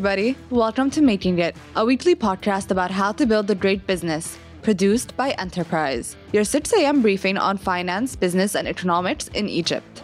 everybody. Welcome to Making It, a weekly podcast about how to build a great business, produced by Enterprise, your 6 a.m. briefing on finance, business, and economics in Egypt.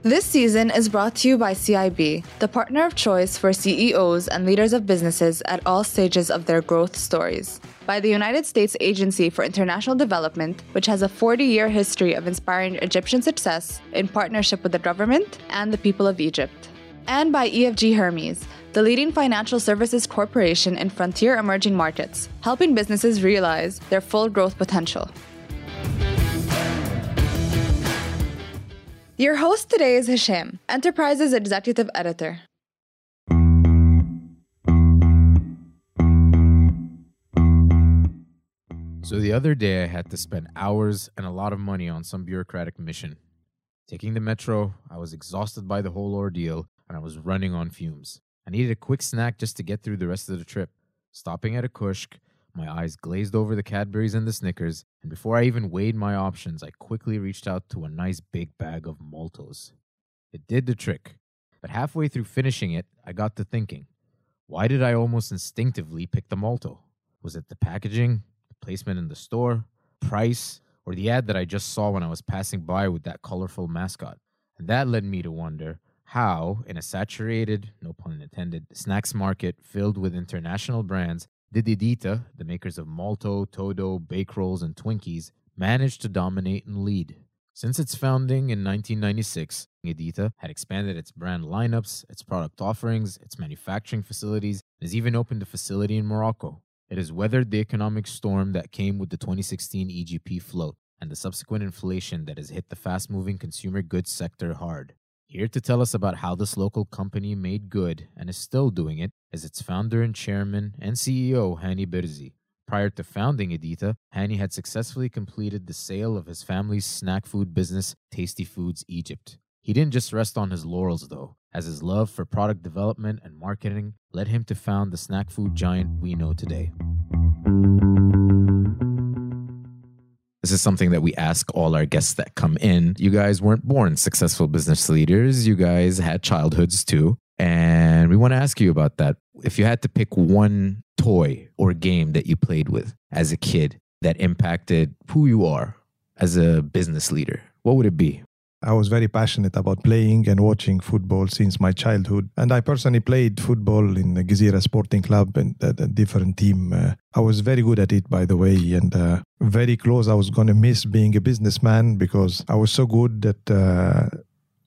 This season is brought to you by CIB, the partner of choice for CEOs and leaders of businesses at all stages of their growth stories. By the United States Agency for International Development, which has a 40 year history of inspiring Egyptian success in partnership with the government and the people of Egypt. And by EFG Hermes, the leading financial services corporation in frontier emerging markets, helping businesses realize their full growth potential. Your host today is Hisham, Enterprise's executive editor. So the other day, I had to spend hours and a lot of money on some bureaucratic mission. Taking the metro, I was exhausted by the whole ordeal and I was running on fumes. I needed a quick snack just to get through the rest of the trip. Stopping at a kushk, my eyes glazed over the Cadburys and the Snickers, and before I even weighed my options, I quickly reached out to a nice big bag of Moltos. It did the trick, but halfway through finishing it, I got to thinking why did I almost instinctively pick the Molto? Was it the packaging, the placement in the store, price, or the ad that I just saw when I was passing by with that colorful mascot? And that led me to wonder how, in a saturated, no pun intended, snacks market filled with international brands, did Edita, the makers of Molto, Todo, Bake Rolz, and Twinkies, manage to dominate and lead? Since its founding in 1996, Edita had expanded its brand lineups, its product offerings, its manufacturing facilities, and has even opened a facility in Morocco. It has weathered the economic storm that came with the 2016 EGP float and the subsequent inflation that has hit the fast moving consumer goods sector hard. Here to tell us about how this local company made good and is still doing it is its founder and chairman and CEO, Hani Berzi. Prior to founding Edita, Hani had successfully completed the sale of his family's snack food business, Tasty Foods Egypt. He didn't just rest on his laurels, though, as his love for product development and marketing led him to found the snack food giant we know today. This is something that we ask all our guests that come in. You guys weren't born successful business leaders. You guys had childhoods too. And we want to ask you about that. If you had to pick one toy or game that you played with as a kid that impacted who you are as a business leader, what would it be? I was very passionate about playing and watching football since my childhood. And I personally played football in the Gezira Sporting Club and a, different team. Uh, I was very good at it, by the way, and uh, very close. I was going to miss being a businessman because I was so good that uh,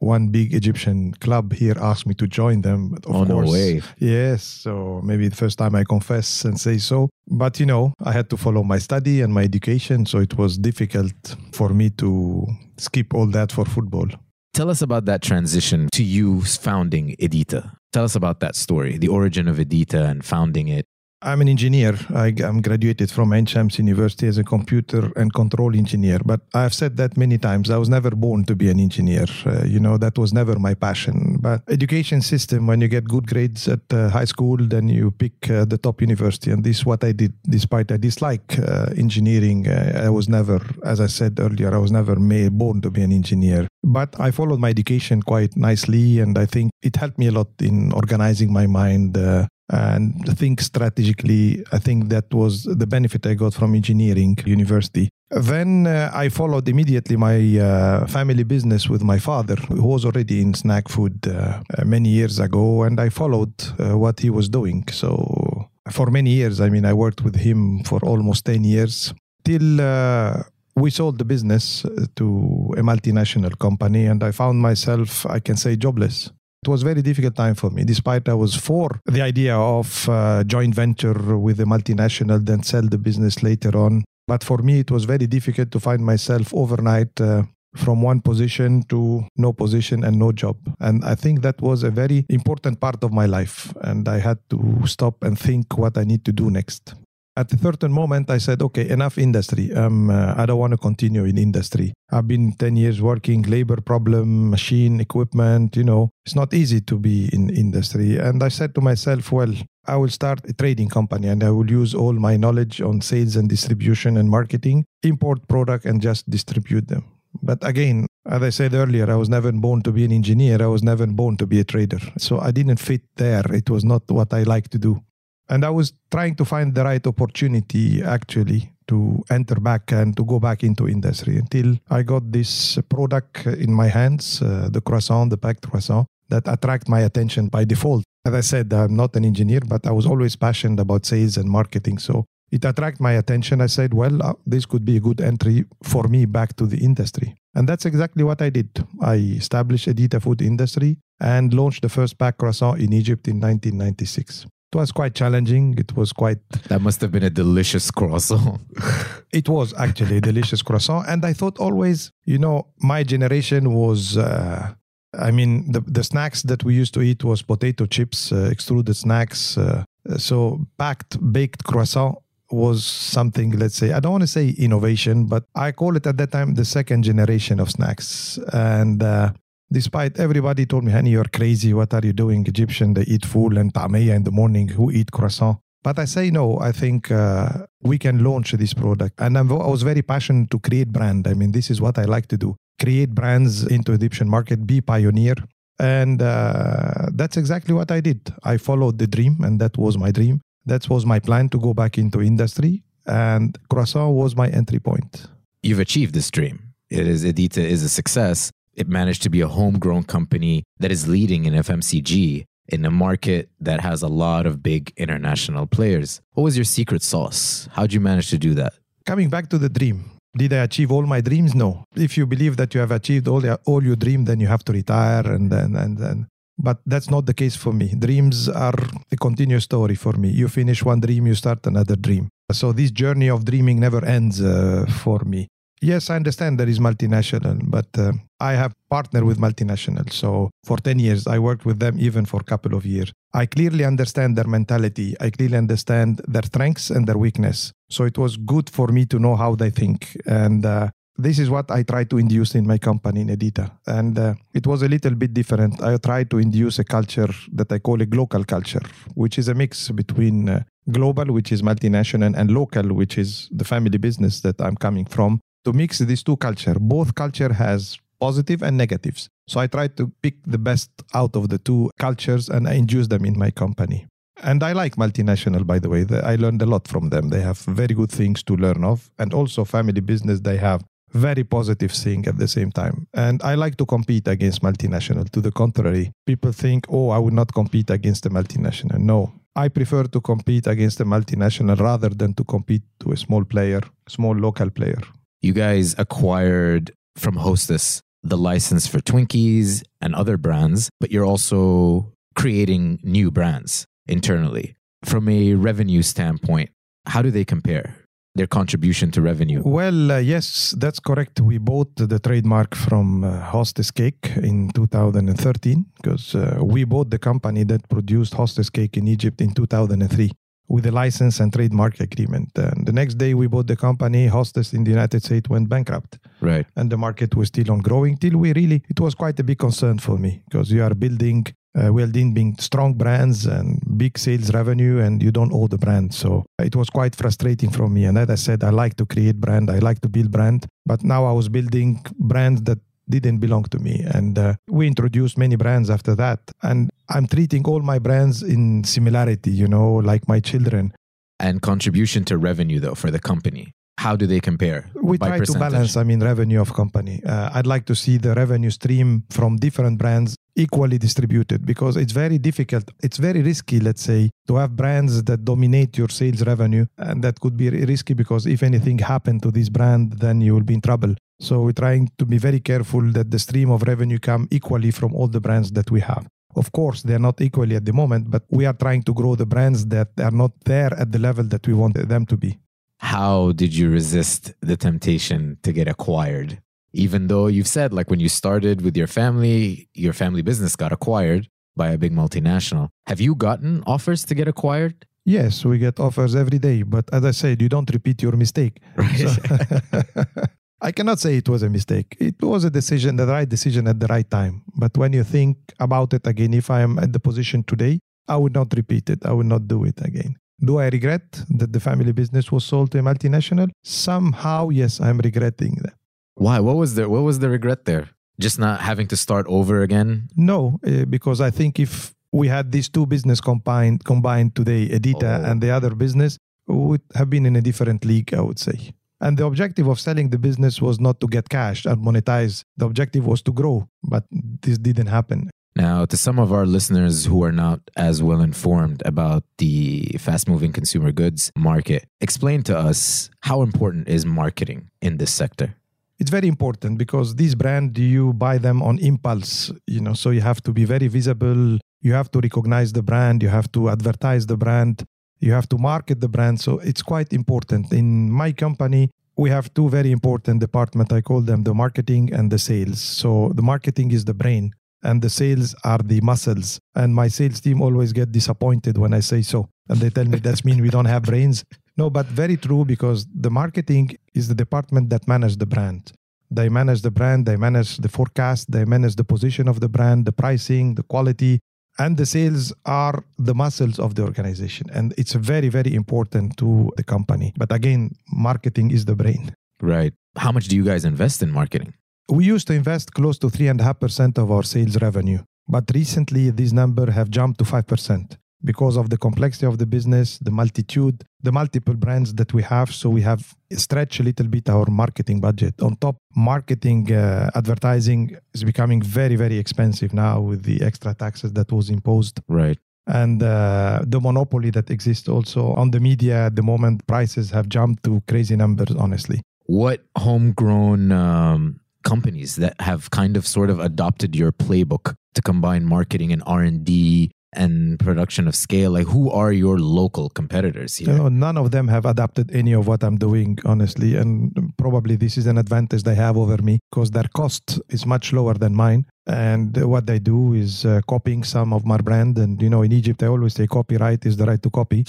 one big Egyptian club here asked me to join them. But of oh, course, no way. Yes. So maybe the first time I confess and say so. But, you know, I had to follow my study and my education. So it was difficult for me to skip all that for football. Tell us about that transition to you founding Edita. Tell us about that story, the origin of Edita and founding it. I'm an engineer. I, am graduated from Ain University as a computer and control engineer. But I've said that many times. I was never born to be an engineer. Uh, you know, that was never my passion. But education system, when you get good grades at uh, high school, then you pick uh, the top university. And this is what I did, despite I dislike uh, engineering. Uh, I was never, as I said earlier, I was never made, born to be an engineer. But I followed my education quite nicely. And I think it helped me a lot in organizing my mind uh, and think strategically. I think that was the benefit I got from engineering university. Then uh, I followed immediately my uh, family business with my father, who was already in snack food uh, many years ago, and I followed uh, what he was doing. So for many years, I mean, I worked with him for almost 10 years till uh, we sold the business to a multinational company, and I found myself, I can say, jobless. It was a very difficult time for me, despite I was for the idea of uh, joint venture with a multinational, then sell the business later on. But for me, it was very difficult to find myself overnight uh, from one position to no position and no job. And I think that was a very important part of my life. And I had to stop and think what I need to do next at a certain moment i said okay enough industry um, uh, i don't want to continue in industry i've been 10 years working labor problem machine equipment you know it's not easy to be in industry and i said to myself well i will start a trading company and i will use all my knowledge on sales and distribution and marketing import product and just distribute them but again As I said earlier, I was never born to be an engineer. I was never born to be a trader. So I didn't fit there. It was not what I like to do. And I was trying to find the right opportunity actually to enter back and to go back into industry until I got this product in my hands, uh, the croissant, the packed croissant, that attract my attention by default. As I said, I'm not an engineer, but I was always passionate about sales and marketing. So it attracted my attention. I said, well, uh, this could be a good entry for me back to the industry. And that's exactly what I did. I established Edita Food Industry and launched the first pack croissant in Egypt in 1996. It was quite challenging. It was quite. That must have been a delicious croissant. it was actually a delicious croissant. And I thought always, you know, my generation was. Uh, I mean, the, the snacks that we used to eat was potato chips, uh, extruded snacks. Uh, so packed baked croissant was something, let's say, I don't want to say innovation, but I call it at that time the second generation of snacks. And uh, despite everybody told me, Hani, you're crazy. What are you doing? Egyptian, they eat food and tamaya in the morning. Who eat croissant? But I say no. I think uh, we can launch this product, and I'm, i was very passionate to create brand. I mean, this is what I like to do: create brands into Egyptian market, be pioneer, and uh, that's exactly what I did. I followed the dream, and that was my dream. That was my plan to go back into industry, and Croissant was my entry point. You've achieved this dream. It is Edita is a success. It managed to be a homegrown company that is leading in FMCG in a market that has a lot of big international players. What was your secret sauce? How'd you manage to do that? Coming back to the dream, did I achieve all my dreams? No. If you believe that you have achieved all, all your dream, then you have to retire and then and then but that's not the case for me. Dreams are a continuous story for me. You finish one dream, you start another dream. So this journey of dreaming never ends uh, for me. Yes, I understand there is multinational, but uh, I have partnered with multinational. So for 10 years, I worked with them even for a couple of years. I clearly understand their mentality. I clearly understand their strengths and their weakness. So it was good for me to know how they think. And uh, this is what I try to induce in my company in Edita. And uh, it was a little bit different. I tried to induce a culture that I call a global culture, which is a mix between uh, global, which is multinational, and local, which is the family business that I'm coming from. To mix these two culture, both culture has positive and negatives. So I try to pick the best out of the two cultures and I induce them in my company. And I like multinational, by the way. I learned a lot from them. They have very good things to learn of. And also, family business, they have very positive thing at the same time. And I like to compete against multinational. To the contrary, people think, oh, I would not compete against a multinational. No, I prefer to compete against a multinational rather than to compete to a small player, small local player. You guys acquired from Hostess the license for Twinkies and other brands, but you're also creating new brands internally. From a revenue standpoint, how do they compare? their contribution to revenue? Well, uh, yes, that's correct. We bought the trademark from uh, Hostess Cake in 2013 because uh, we bought the company that produced Hostess Cake in Egypt in 2003 with a license and trademark agreement. And the next day we bought the company, Hostess in the United States went bankrupt. Right. And the market was still on growing till we really, it was quite a big concern for me because you are building uh, well-being being strong brands and big sales revenue and you don't own the brand so it was quite frustrating for me and as i said i like to create brand i like to build brand but now i was building brands that didn't belong to me. And uh, we introduced many brands after that. And i'm treating all my brands in similarity you know like my children. And contribution to revenue though for the company how do they compare we try percentage? to balance i mean revenue of company. Uh, i'd like to see the revenue stream from different brands equally distributed because it's very difficult it's very risky let's say to have brands that dominate your sales revenue and that could be risky because if anything happened to this brand then you will be in trouble. So we're trying to be very careful that the stream of revenue come equally from all the brands that we have. Of course, they're not equally at the moment, but we are trying to grow the brands that are not there at the level that we want them to be. How did you resist the temptation to get acquired? Even though you've said, like when you started with your family, your family business got acquired by a big multinational. Have you gotten offers to get acquired? Yes, we get offers every day. But as I said, you don't repeat your mistake. Right. So I cannot say it was a mistake. It was a decision, the right decision at the right time. But when you think about it again, if I am at the position today, I would not repeat it. I would not do it again. Do I regret that the family business was sold to a multinational? Somehow, yes, I'm regretting that. Why? What was the what was the regret there? Just not having to start over again? No, uh, because I think if we had these two business combined combined today, Edita Oh. and the other business, we would have been in a different league, I would say. And the objective of selling the business was not to get cash and monetize. The objective was to grow, but this didn't happen. Now, to some of our listeners who are not as well informed about the fast moving consumer goods market, explain to us how important is marketing in this sector? It's very important because these brand you buy them on impulse, you know, so you have to be very visible, you have to recognize the brand, you have to advertise the brand, you have to market the brand. So it's quite important. In my company, we have two very important departments. I call them the marketing and the sales. So the marketing is the brain and the sales are the muscles. And my sales team always get disappointed when I say so. And they tell me that's mean we don't have brains. No, but very true because the marketing is the department that manage the brand. They manage the brand, they manage the forecast, they manage the position of the brand, the pricing, the quality, and the sales are the muscles of the organization. And it's very, very important to the company. But again, marketing is the brain. Right. How much do you guys invest in marketing? We used to invest close to 3.5% of our sales revenue. But recently, these numbers have jumped to 5% because of the complexity of the business, the multitude, the multiple brands that we have. So we have stretched a little bit our marketing budget. On top, marketing uh, advertising is becoming very, very expensive now with the extra taxes that was imposed Right. and uh, the monopoly that exists also on the media at the moment. Prices have jumped to crazy numbers, honestly. What homegrown um, companies that have kind of sort of adopted your playbook to combine marketing and R&D and production of scale? Like who are your local competitors here? You know, none of them have adapted any of what I'm doing, honestly. And probably this is an advantage they have over me because their cost is much lower than mine. And what they do is uh, copying some of my brand. And, you know, in Egypt, I always say copyright is the right to copy.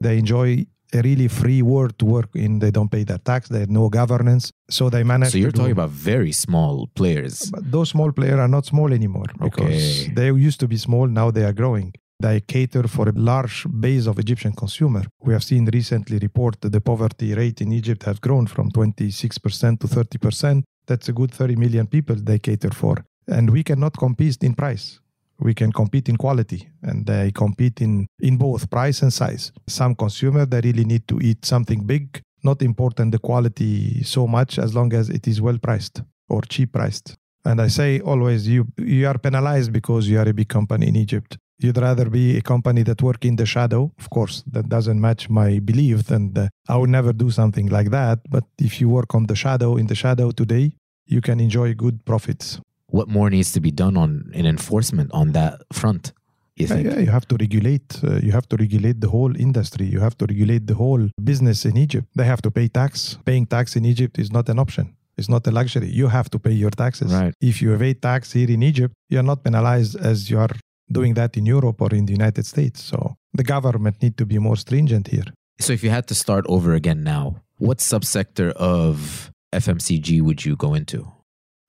they enjoy a really free world to work in. They don't pay their tax. They have no governance. So they manage. So you're talking about very small players. But those small players are not small anymore because Okay. they used to be small. Now they are growing. They cater for a large base of Egyptian consumer. We have seen recently report that the poverty rate in Egypt has grown from 26% to 30%. That's a good 30 million people they cater for. And we cannot compete in price. We can compete in quality and they compete in, in both price and size. Some consumer, they really need to eat something big, not important the quality so much as long as it is well priced or cheap priced. And I say always, you you are penalized because you are a big company in Egypt. You'd rather be a company that work in the shadow. Of course, that doesn't match my belief, and uh, I would never do something like that. But if you work on the shadow, in the shadow today, you can enjoy good profits. What more needs to be done on in enforcement on that front? You Yeah, think? yeah, you have to regulate. Uh, you have to regulate the whole industry. You have to regulate the whole business in Egypt. They have to pay tax. Paying tax in Egypt is not an option. It's not a luxury. You have to pay your taxes. Right. If you evade tax here in Egypt, you are not penalized as you are doing that in Europe or in the United States. So the government need to be more stringent here. So if you had to start over again now, what subsector of FMCG would you go into?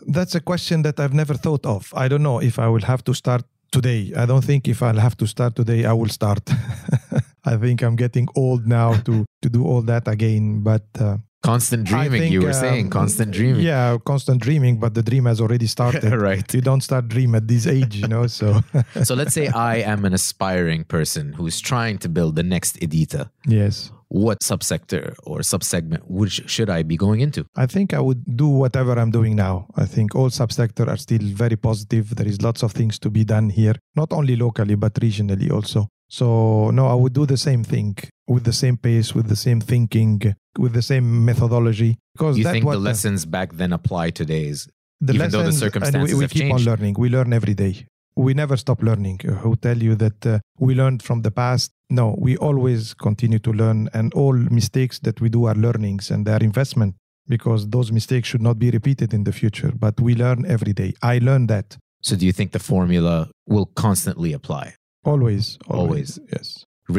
That's a question that I've never thought of. I don't know if I will have to start today. I don't think if I'll have to start today, I will start. I think I'm getting old now to to do all that again. But uh, Constant dreaming, think, you were um, saying. Constant dreaming. Yeah, constant dreaming, but the dream has already started. right. You don't start dream at this age, you know. So So let's say I am an aspiring person who's trying to build the next Edita. yes, What subsector or subsegment would, should I be going into? I think I would do whatever I'm doing now. I think all subsector are still very positive. There is lots of things to be done here, not only locally but regionally also. So no, I would do the same thing with the same pace, with the same thinking, with the same methodology. Because You think the lessons back then apply today's? the even though the circumstances and we, we keep changed. on learning. We learn every day. We never stop learning. Uh, Who tell you that uh, we learned from the past? No, we always continue to learn, and all mistakes that we do are learnings and they are investment because those mistakes should not be repeated in the future. But we learn every day. I learned that So do you think the formula will constantly apply, always, Always. always. Yes.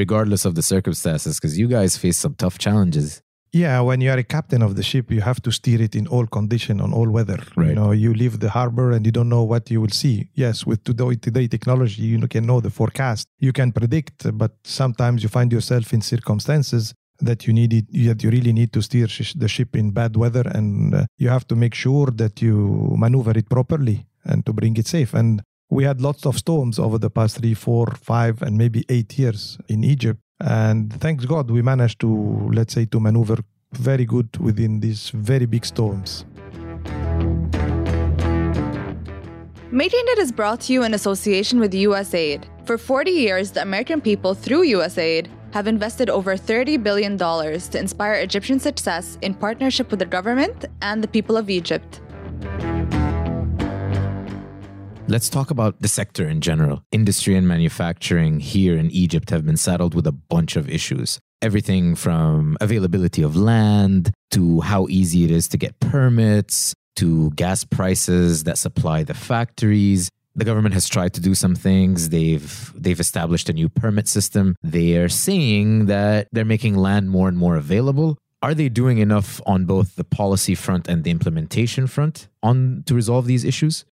regardless of the circumstances? Because you guys face some tough challenges. Yeah, when you are a captain of the ship, you have to steer it in all condition, on all weather. Right. You know, you leave the harbor and you don't know what you will see. Yes, with today, today technology, you can know the forecast. You can predict, but sometimes you find yourself in circumstances that you need it, that you really need to steer sh- the ship in bad weather, and uh, you have to make sure that you maneuver it properly and to bring it safe. And we had lots of storms over the past three, four, five, and maybe eight years in Egypt. And thanks God, we managed to, let's say, to maneuver very good within these very big storms. Making It is brought to you in association with USAID. For 40 years, the American people, through USAID, have invested over $30 billion to inspire Egyptian success in partnership with the government and the people of Egypt. Let's talk about the sector in general. Industry and manufacturing here in Egypt have been saddled with a bunch of issues. Everything from availability of land to how easy it is to get permits to gas prices that supply the factories. The government has tried to do some things. They've they've established a new permit system. They are saying that they're making land more and more available. Are they doing enough on both the policy front and the implementation front on to resolve these issues?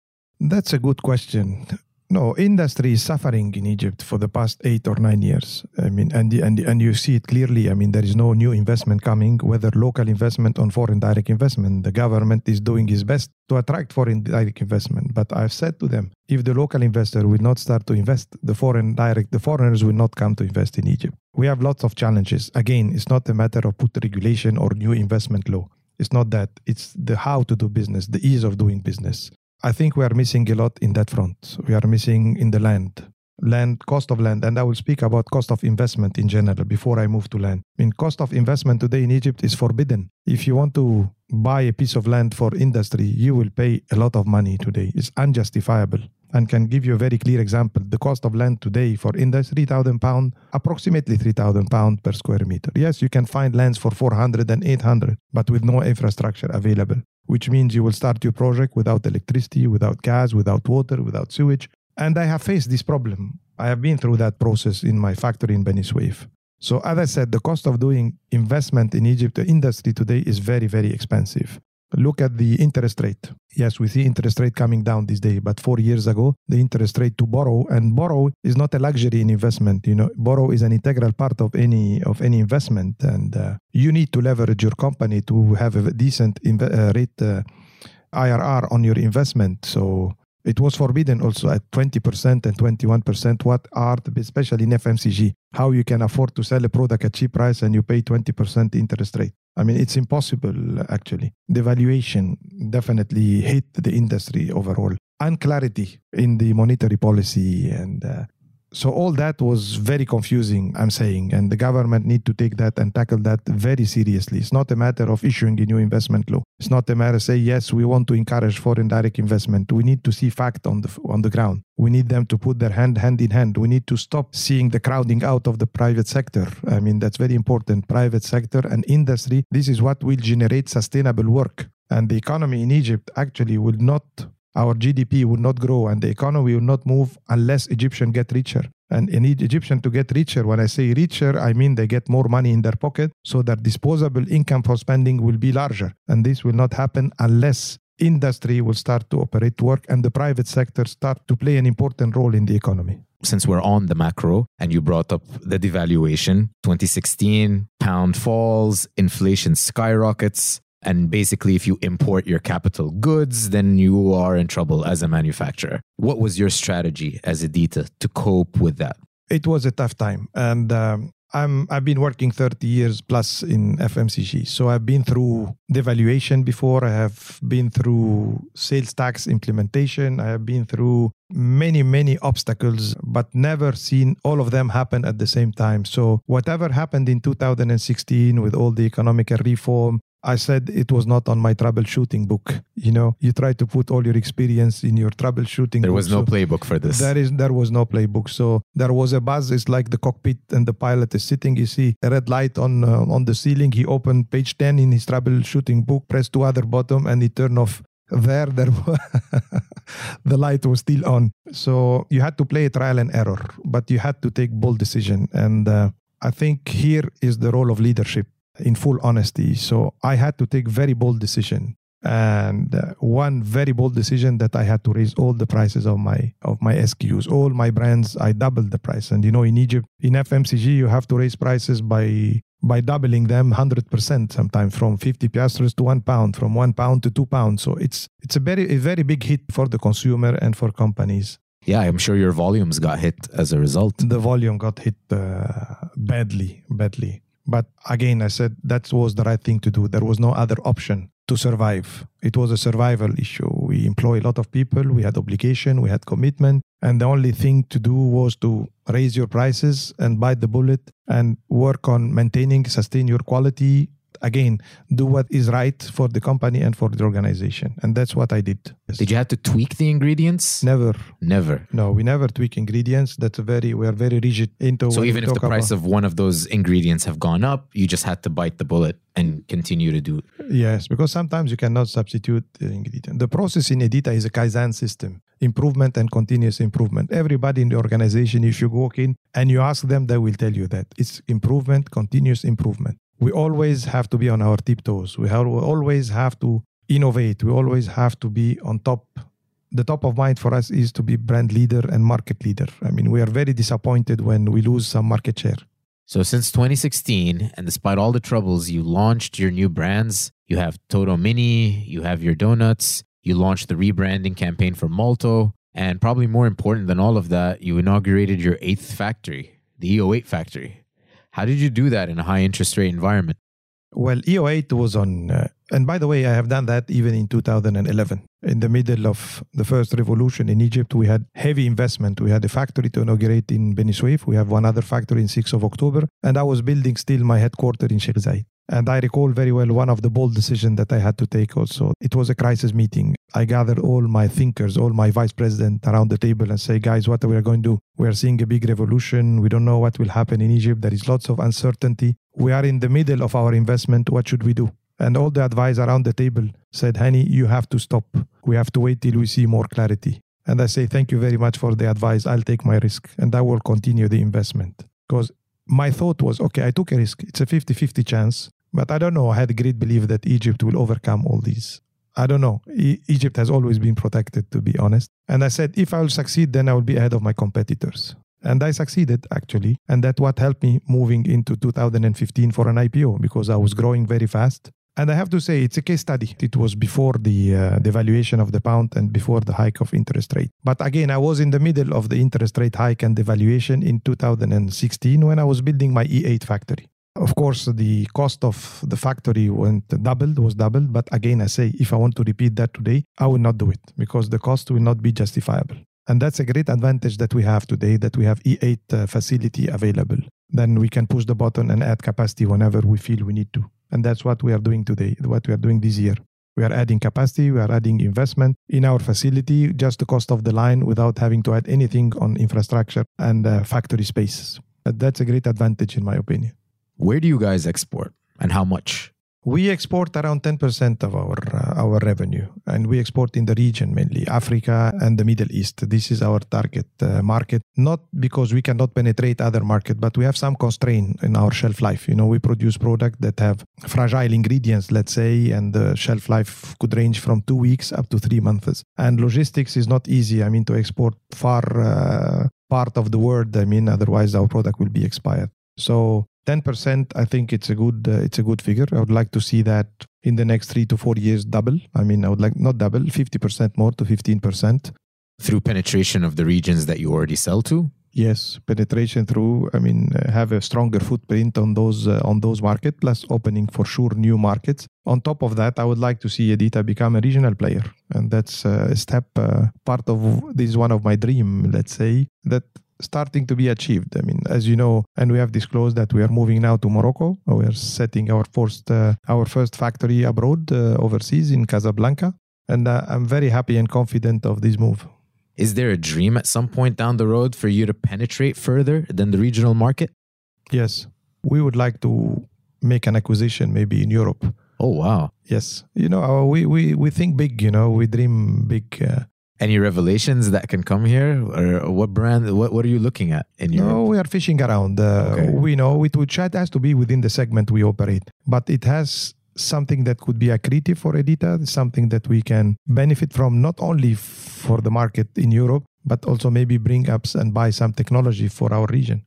That's a good question. No, industry is suffering in Egypt for the past eight or nine years. I mean, and and and you see it clearly. I mean, there is no new investment coming, whether local investment or foreign direct investment. The government is doing its best to attract foreign direct investment. But I've said to them, if the local investor will not start to invest, the foreign direct, the foreigners will not come to invest in Egypt. We have lots of challenges. Again, it's not a matter of put regulation or new investment law. It's not that. It's the how to do business, the ease of doing business. I think we are missing a lot in that front. We are missing in the land, land, cost of land. And I will speak about cost of investment in general before I move to land. I mean, cost of investment today in Egypt is forbidden. If you want to buy a piece of land for industry, you will pay a lot of money today. It's unjustifiable. And can give you a very clear example. The cost of land today for industry, 3,000 pound, approximately 3,000 pound per square meter. Yes, you can find lands for 400 and 800, but with no infrastructure available which means you will start your project without electricity, without gas, without water, without sewage. And I have faced this problem. I have been through that process in my factory in Beni. So, as I said, the cost of doing investment in Egypt, the industry today is very, very expensive. Look at the interest rate. Yes, we see interest rate coming down this day, but four years ago, the interest rate to borrow and borrow is not a luxury in investment. You know, borrow is an integral part of any of any investment, and uh, you need to leverage your company to have a decent inv- uh, rate uh, IRR on your investment. So it was forbidden also at 20% and 21%. What are, especially in FMCG, how you can afford to sell a product at cheap price and you pay 20% interest rate. I mean, it's impossible actually. The valuation definitely hit the industry overall. And clarity in the monetary policy and uh, so all that was very confusing i'm saying and the government need to take that and tackle that very seriously. It's not a matter of issuing a new investment law. It's not a matter of say yes we want to encourage foreign direct investment. We need to see fact on the on the ground. We need them to put their hand hand in hand. We need to stop seeing the crowding out of the private sector. I mean that's very important. Private sector and industry this is what will generate sustainable work. And the economy in egypt actually will not our GDP will not grow and the economy will not move unless Egyptians get richer. And you need Egyptian to get richer. When I say richer, I mean they get more money in their pocket, so their disposable income for spending will be larger. And this will not happen unless industry will start to operate work and the private sector start to play an important role in the economy since we're on the macro and you brought up the devaluation 2016 pound falls inflation skyrockets and basically, if you import your capital goods, then you are in trouble as a manufacturer. What was your strategy as Edita to cope with that? It was a tough time. And um, I'm, I've been working 30 years plus in FMCG. So I've been through devaluation before. I have been through sales tax implementation. I have been through many, many obstacles, but never seen all of them happen at the same time. So whatever happened in 2016 with all the economic reform, I said it was not on my troubleshooting book. You know, you try to put all your experience in your troubleshooting. There book, was no so playbook for this. There is there was no playbook. So there was a buzz. It's like the cockpit and the pilot is sitting. You see a red light on uh, on the ceiling. He opened page ten in his troubleshooting book, pressed two other bottom, and he turned off. There, there, the light was still on. So you had to play trial and error, but you had to take bold decision. And uh, I think here is the role of leadership in full honesty. So I had to take very bold decision. and uh, one very bold decision that I had to raise all the prices of my of my SKUs, all my brands. I doubled the price, and you know, in Egypt, in FMCG, you have to raise prices by by doubling them 100% sometimes from 50 piastres to 1 pound from 1 pound to 2 pounds so it's it's a very a very big hit for the consumer and for companies Yeah, I'm sure your volumes got hit as a result. the volume got hit uh, badly, badly. But again, I said that was the right thing to do. There was no other option to survive. It was a survival issue. We employ a lot of people, we had obligation, we had commitment, and the only thing to do was to raise your prices and bite the bullet and work on maintaining, sustain your quality. Again, do what is right for the company and for the organization. And that's what I did. Did you have to tweak the ingredients? Never. Never. No, we never tweak ingredients. That's a very we are very rigid into. So even if the price about- of one of those ingredients have gone up, you just had to bite the bullet and continue to do it. yes, because sometimes you cannot substitute the ingredient. The process in Edita is a kaizen system, improvement and continuous improvement. Everybody in the organization, if you walk in and you ask them, they will tell you that it's improvement, continuous improvement. We always have to be on our tiptoes. We have, we always have to innovate. We always have to be on top. The top of mind for us is to be brand leader and market leader. I mean, we are very disappointed when we lose some market share. So since 2016, and despite all the troubles, you launched your new brands. You have Toto Mini, you have your donuts, you launched the rebranding campaign for Molto, and probably more important than all of that, you inaugurated your eighth factory, the EO8 factory. How did you do that in a high interest rate environment? Well, EO8 was on, uh, and by the way, I have done that even in 2011. In the middle of the first revolution in Egypt, we had heavy investment. We had a factory to inaugurate in Beni Suef. We have one other factory in 6th of October, and I was building still my headquarters in Sheikh Zayed. And I recall very well one of the bold decisions that I had to take also. It was a crisis meeting. I gathered all my thinkers, all my vice president around the table and say, guys, what are we going to do? We are seeing a big revolution. We don't know what will happen in Egypt. There is lots of uncertainty. We are in the middle of our investment. What should we do? And all the advice around the table said, Hani, you have to stop. We have to wait till we see more clarity. And I say, thank you very much for the advice. I'll take my risk and I will continue the investment. Because my thought was, okay, I took a risk. It's a 50 50 chance. But I don't know. I had a great belief that Egypt will overcome all these. I don't know. E- Egypt has always been protected, to be honest. And I said, if I will succeed, then I will be ahead of my competitors. And I succeeded actually. And that's what helped me moving into 2015 for an IPO because I was growing very fast. And I have to say, it's a case study. It was before the uh, devaluation of the pound and before the hike of interest rate. But again, I was in the middle of the interest rate hike and devaluation in 2016 when I was building my E8 factory. Of course, the cost of the factory went doubled, was doubled. But again, I say, if I want to repeat that today, I will not do it because the cost will not be justifiable. And that's a great advantage that we have today that we have E8 uh, facility available. Then we can push the button and add capacity whenever we feel we need to. And that's what we are doing today, what we are doing this year. We are adding capacity, we are adding investment in our facility, just the cost of the line without having to add anything on infrastructure and uh, factory spaces. That's a great advantage, in my opinion. Where do you guys export and how much? We export around 10% of our uh, our revenue, and we export in the region mainly Africa and the Middle East. This is our target uh, market. Not because we cannot penetrate other market, but we have some constraint in our shelf life. You know, we produce product that have fragile ingredients, let's say, and the shelf life could range from two weeks up to three months. And logistics is not easy. I mean, to export far uh, part of the world. I mean, otherwise our product will be expired. So 10% i think it's a good uh, it's a good figure. I would like to see that in the next 3 to 4 years double. I mean i would like not double 50% more to 15% Through penetration of the regions that you already sell to? yes penetration through i mean uh, have a stronger footprint on those uh, on those markets plus opening for sure new markets. On top of that i would like to see edita become a regional player. And that's uh, a step uh, part of this is one of my dream let's say that starting to be achieved. I mean, as you know, and we have disclosed that we are moving now to Morocco. We are setting our first uh, our first factory abroad, uh, overseas in Casablanca, and uh, I'm very happy and confident of this move. Is there a dream at some point down the road for you to penetrate further than the regional market? Yes, we would like to make an acquisition maybe in Europe. Oh, wow. Yes, you know, we we we think big. You know, we dream big. Uh, Any revelations that can come here? Or what brand, what, what are you looking at in No, Europe? we are fishing around. Uh, Okay. We know it would it has to be within the segment we operate, but it has something that could be accretive for Edita, something that we can benefit from not only for the market in Europe, but also maybe bring up and buy some technology for our region.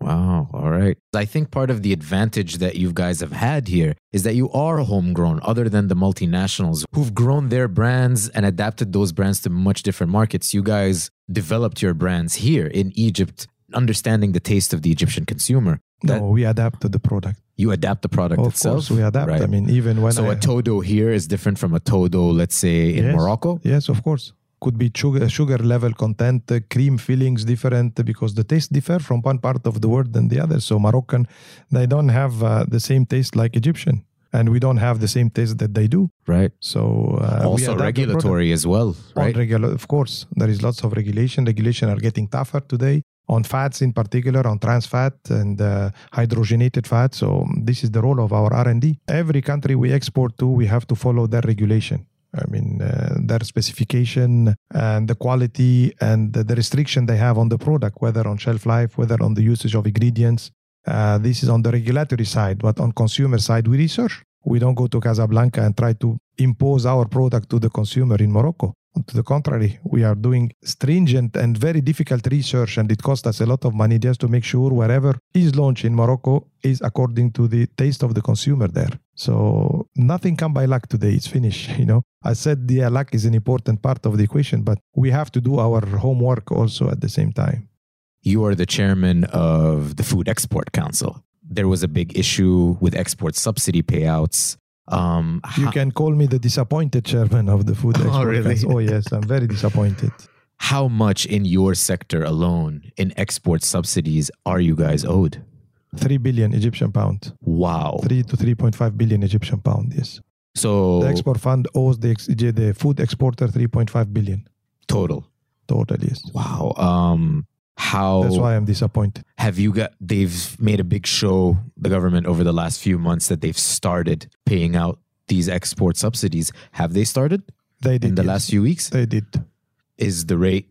Wow. All right. I think part of the advantage that you guys have had here is that you are homegrown, other than the multinationals who've grown their brands and adapted those brands to much different markets. You guys developed your brands here in Egypt, understanding the taste of the Egyptian consumer. no, we adapt to the product. You adapt the product Of itself. course, we adapt. Right. I mean, even when so I, a todo here is different from a todo, let's say, in Yes. Morocco. Yes, of course. Could be sugar, sugar level content, uh, cream fillings different uh, because the taste differ from one part of the world than the other. So Moroccan, they don't have uh, the same taste like Egyptian, and we don't have the same taste that they do. Right. So uh, also regulatory as well, right? of course, there is lots of regulation. Regulation are getting tougher today on fats in particular, on trans fat and uh, hydrogenated fat. So this is the role of our R&D. Every country we export to, we have to follow their regulation. I mean, uh, their specification and the quality and the, the restriction they have on the product, whether on shelf life, whether on the usage of ingredients. Uh, this is on the regulatory side, but on consumer side, we research. We don't go to Casablanca and try to impose our product to the consumer in Morocco. To the contrary, we are doing stringent and very difficult research, and it costs us a lot of money just to make sure wherever is launched in Morocco is according to the taste of the consumer there. So nothing come by luck today. It's finished. You know, I said the luck is an important part of the equation, but we have to do our homework also at the same time. You are the chairman of the Food Export Council. There was a big issue with export subsidy payouts. Um, You ho- can call me the disappointed chairman of the food Oh, export. really? Council. Oh yes, I'm very disappointed. how much in your sector alone in export subsidies are you guys owed? Three billion Egyptian pound. Wow. Three to three point five billion Egyptian pound. Yes. So The export fund owes the ex- the food exporter 3.5 billion total. total. Yes. Wow. Um, how That's why I'm disappointed. have you got? They've made a big show, the government, over the last few months that they've started paying out these export subsidies. Have they started They did in the yes. last few weeks? They did. Is the rate?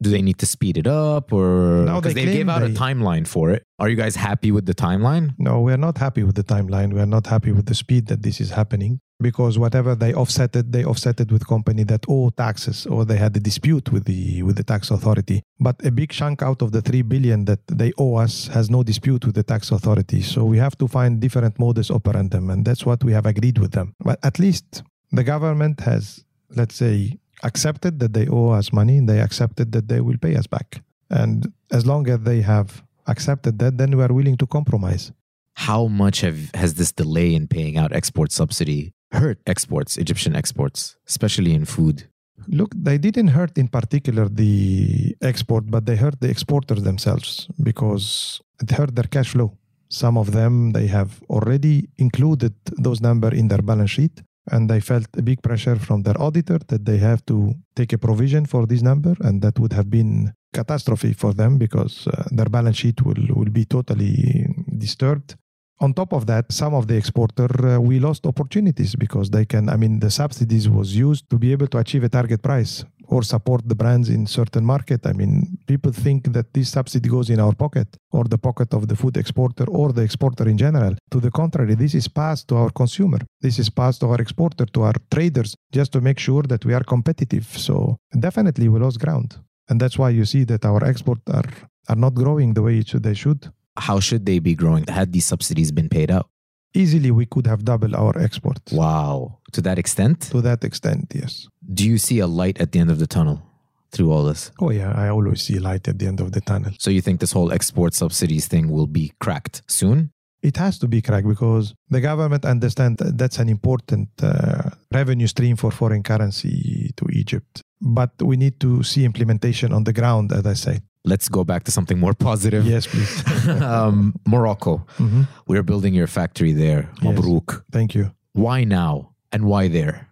Do they need to speed it up, or No, because they they, gave out a timeline for it? Are you guys happy with the timeline? No, we're not happy with the timeline. We're not happy with the speed that this is happening because whatever they offset it, they offset it with company that owe taxes or they had a dispute with the with the tax authority. But a big chunk out of the three billion that they owe us has no dispute with the tax authority. So we have to find different modus operandum, and that's what we have agreed with them. But at least the government has, let's say, accepted that they owe us money. They accepted that they will pay us back, and as long as they have accepted that, then we are willing to compromise. How much have has this delay in paying out export subsidy hurt exports, Egyptian exports, especially in food? Look, they didn't hurt in particular the export, but they hurt the exporters themselves because it hurt their cash flow. Some of them they have already included those numbers in their balance sheet, and they felt a big pressure from their auditor that they have to take a provision for this number, and that would have been catastrophe for them because uh, their balance sheet will will be totally disturbed. On top of that, some of the exporter uh, we lost opportunities because they can. I mean, the subsidies was used to be able to achieve a target price or support the brands in certain market. I mean, people think that this subsidy goes in our pocket or the pocket of the food exporter or the exporter in general. To the contrary, this is passed to our consumer. This is passed to our exporter, to our traders, just to make sure that we are competitive. So definitely we lost ground, and that's why you see that our exports are are not growing the way should, they should. How should they be growing? Had these subsidies been paid out? Easily we could have doubled our export Wow. To that extent? to that extent yes Do you see a light at the end of the tunnel through all this? oh yeah i always see light at the end of the tunnel So you think this whole export subsidies thing will be cracked soon? it has to be cracked because the government understands that that's an important uh, revenue stream for foreign currency to egypt but we need to see implementation on the ground as i said Let's go back to something more positive. yes please um, Morocco. Mhm. We're building your factory there. Yes. Thank you Why now? And why there?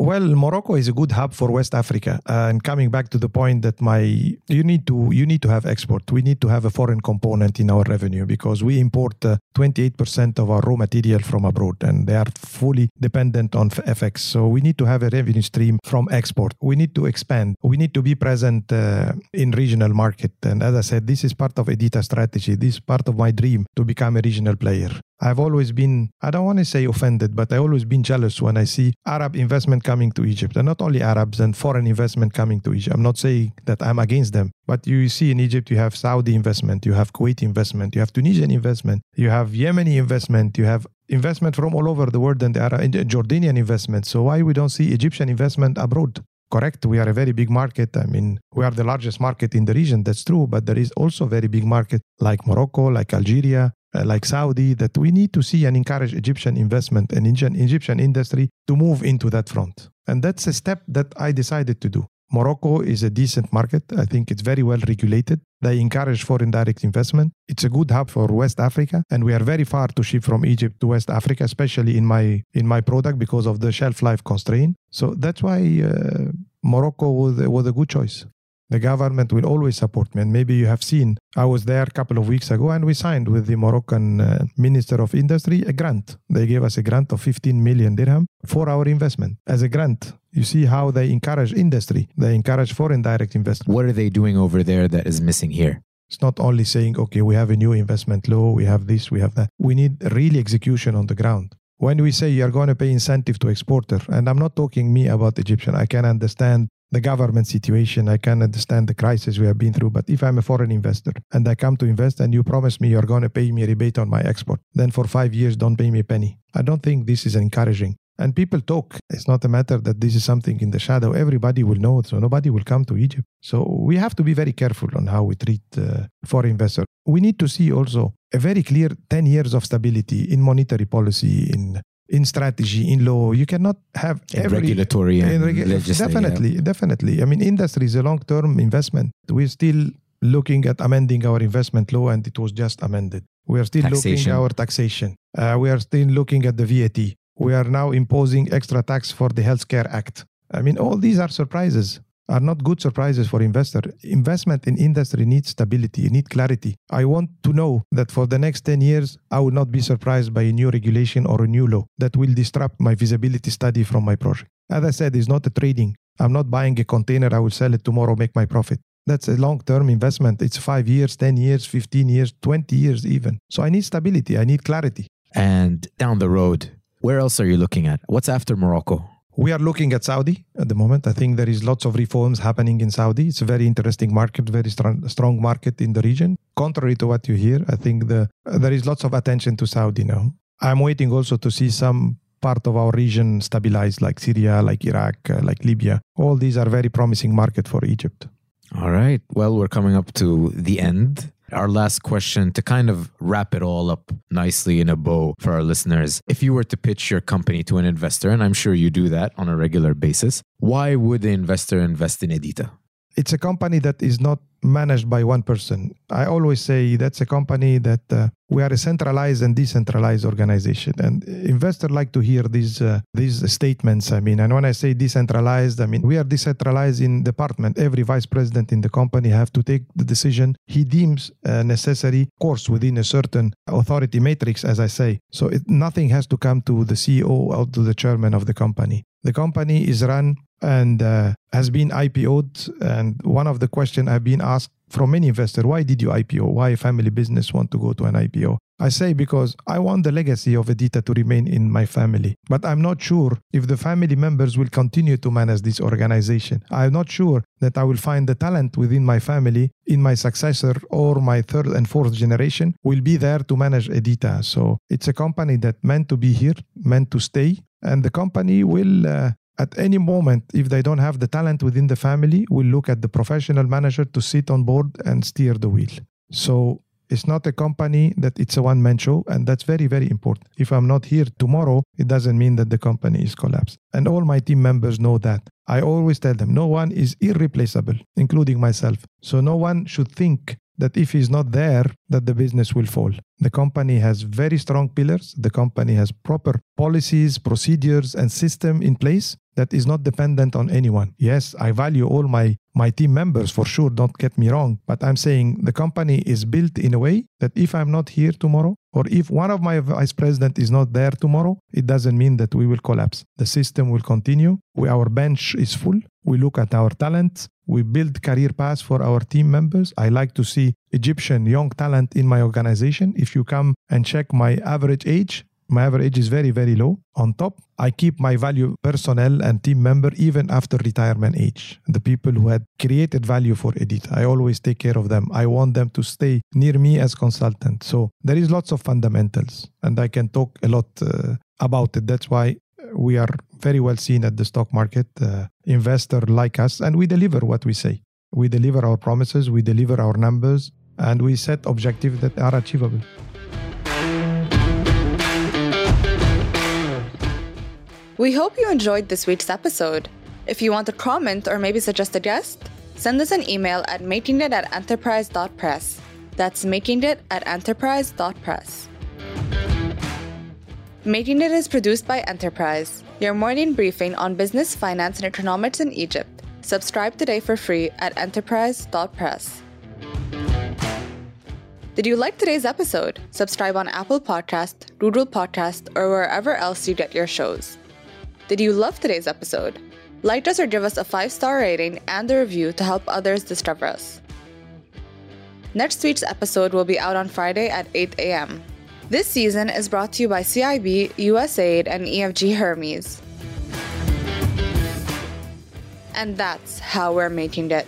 Well, Morocco is a good hub for West Africa. and coming back to the point that my you need to you need to have export. We need to have a foreign component in our revenue because we import uh, 28% of our raw material from abroad and they are fully dependent on FX. So we need to have a revenue stream from export. We need to expand. We need to be present uh, in regional market. And as I said, this is part of Edita strategy. This is part of my dream to become a regional player. I've always been, I don't want to say offended, but I've always been jealous when I see Arab investment coming to Egypt. And not only Arabs and foreign investment coming to Egypt. I'm not saying that I'm against them, but you see in Egypt, you have Saudi investment, you have Kuwait investment, you have Tunisian investment, you have Yemeni investment, you have investment from all over the world and the Arab, Jordanian investment. So why we don't see Egyptian investment abroad? correct we are a very big market i mean we are the largest market in the region that's true but there is also a very big market like morocco like algeria uh, like saudi that we need to see and encourage egyptian investment and egyptian, egyptian industry to move into that front and that's a step that i decided to do Morocco is a decent market. I think it's very well regulated. They encourage foreign direct investment. It's a good hub for West Africa, and we are very far to ship from Egypt to West Africa, especially in my in my product because of the shelf life constraint. So that's why uh, Morocco was, was a good choice the government will always support me. And maybe you have seen, I was there a couple of weeks ago and we signed with the Moroccan uh, Minister of Industry a grant. They gave us a grant of 15 million dirham for our investment as a grant. You see how they encourage industry, they encourage foreign direct investment. What are they doing over there that is missing here? It's not only saying, okay, we have a new investment law, we have this, we have that. We need really execution on the ground when we say you're going to pay incentive to exporter and i'm not talking me about egyptian i can understand the government situation. I can understand the crisis we have been through. But if I'm a foreign investor and I come to invest and you promise me you're going to pay me a rebate on my export, then for five years, don't pay me a penny. I don't think this is encouraging. And people talk. It's not a matter that this is something in the shadow. Everybody will know. It, so nobody will come to Egypt. So we have to be very careful on how we treat uh, foreign investors. We need to see also a very clear 10 years of stability in monetary policy, in in strategy, in law. You cannot have in every regulatory and regu- definitely, yeah. definitely. I mean, industry is a long-term investment. We're still looking at amending our investment law, and it was just amended. We are still taxation. looking at our taxation. Uh, we are still looking at the VAT. We are now imposing extra tax for the Healthcare Act. I mean, all these are surprises are not good surprises for investor. Investment in industry needs stability, you need clarity. I want to know that for the next 10 years, I will not be surprised by a new regulation or a new law that will disrupt my feasibility study from my project. As I said, it's not a trading. I'm not buying a container, I will sell it tomorrow, make my profit. That's a long term investment. It's five years, 10 years, 15 years, 20 years, even. So I need stability, I need clarity. And down the road, where else are you looking at? What's after Morocco? We are looking at Saudi at the moment. I think there is lots of reforms happening in Saudi. It's a very interesting market, very strong, market in the region. Contrary to what you hear, I think the, there is lots of attention to Saudi now. I'm waiting also to see some part of our region stabilized, like Syria, like Iraq, uh, like Libya. All these are very promising market for Egypt. All right. Well, we're coming up to the end our last question to kind of wrap it all up nicely in a bow for our listeners. If you were to pitch your company to an investor, and I'm sure you do that on a regular basis, why would the investor invest in Edita? It's a company that is not managed by one person. I always say that's a company that uh, we are a centralized and decentralized organization, and investors like to hear these uh, these statements. I mean, and when I say decentralized, I mean we are decentralized in department. Every vice president in the company have to take the decision he deems uh, necessary, course within a certain authority matrix, as I say. So it, nothing has to come to the CEO or to the chairman of the company. The company is run and uh, has been IPO'd. And one of the questions I've been asked from many investors, why did you IPO? Why a family business want to go to an IPO? I say because I want the legacy of Edita to remain in my family. But I'm not sure if the family members will continue to manage this organization. I'm not sure that I will find the talent within my family in my successor or my third and fourth generation will be there to manage Edita. So it's a company that meant to be here, meant to stay, and the company will uh, at any moment, if they don't have the talent within the family, will look at the professional manager to sit on board and steer the wheel. So it's not a company that it's a one man show, and that's very, very important. If I'm not here tomorrow, it doesn't mean that the company is collapsed. And all my team members know that. I always tell them no one is irreplaceable, including myself. So no one should think that if he's not there, that the business will fall. The company has very strong pillars. The company has proper policies, procedures, and system in place that is not dependent on anyone. Yes, I value all my, my team members for sure, don't get me wrong, but I'm saying the company is built in a way that if I'm not here tomorrow, or if one of my vice president is not there tomorrow, it doesn't mean that we will collapse. The system will continue. We, our bench is full. We look at our talents. We build career paths for our team members. I like to see Egyptian young talent in my organization. If you come and check my average age, my average is very, very low. On top, I keep my value personnel and team member even after retirement age. The people who had created value for Edit, I always take care of them. I want them to stay near me as consultant. So there is lots of fundamentals, and I can talk a lot uh, about it. That's why we are very well seen at the stock market. Uh, investor like us, and we deliver what we say. We deliver our promises, we deliver our numbers, and we set objectives that are achievable. We hope you enjoyed this week's episode. If you want to comment or maybe suggest a guest, send us an email at makingit at enterprise.press. That's makingit at enterprise.press. Making It is produced by Enterprise, your morning briefing on business, finance, and economics in Egypt. Subscribe today for free at enterprise.press. Did you like today's episode? Subscribe on Apple Podcast, Google Podcast, or wherever else you get your shows. Did you love today's episode? Like us or give us a 5 star rating and a review to help others discover us. Next week's episode will be out on Friday at 8 a.m. This season is brought to you by CIB, USAID, and EFG Hermes. And that's how we're making it.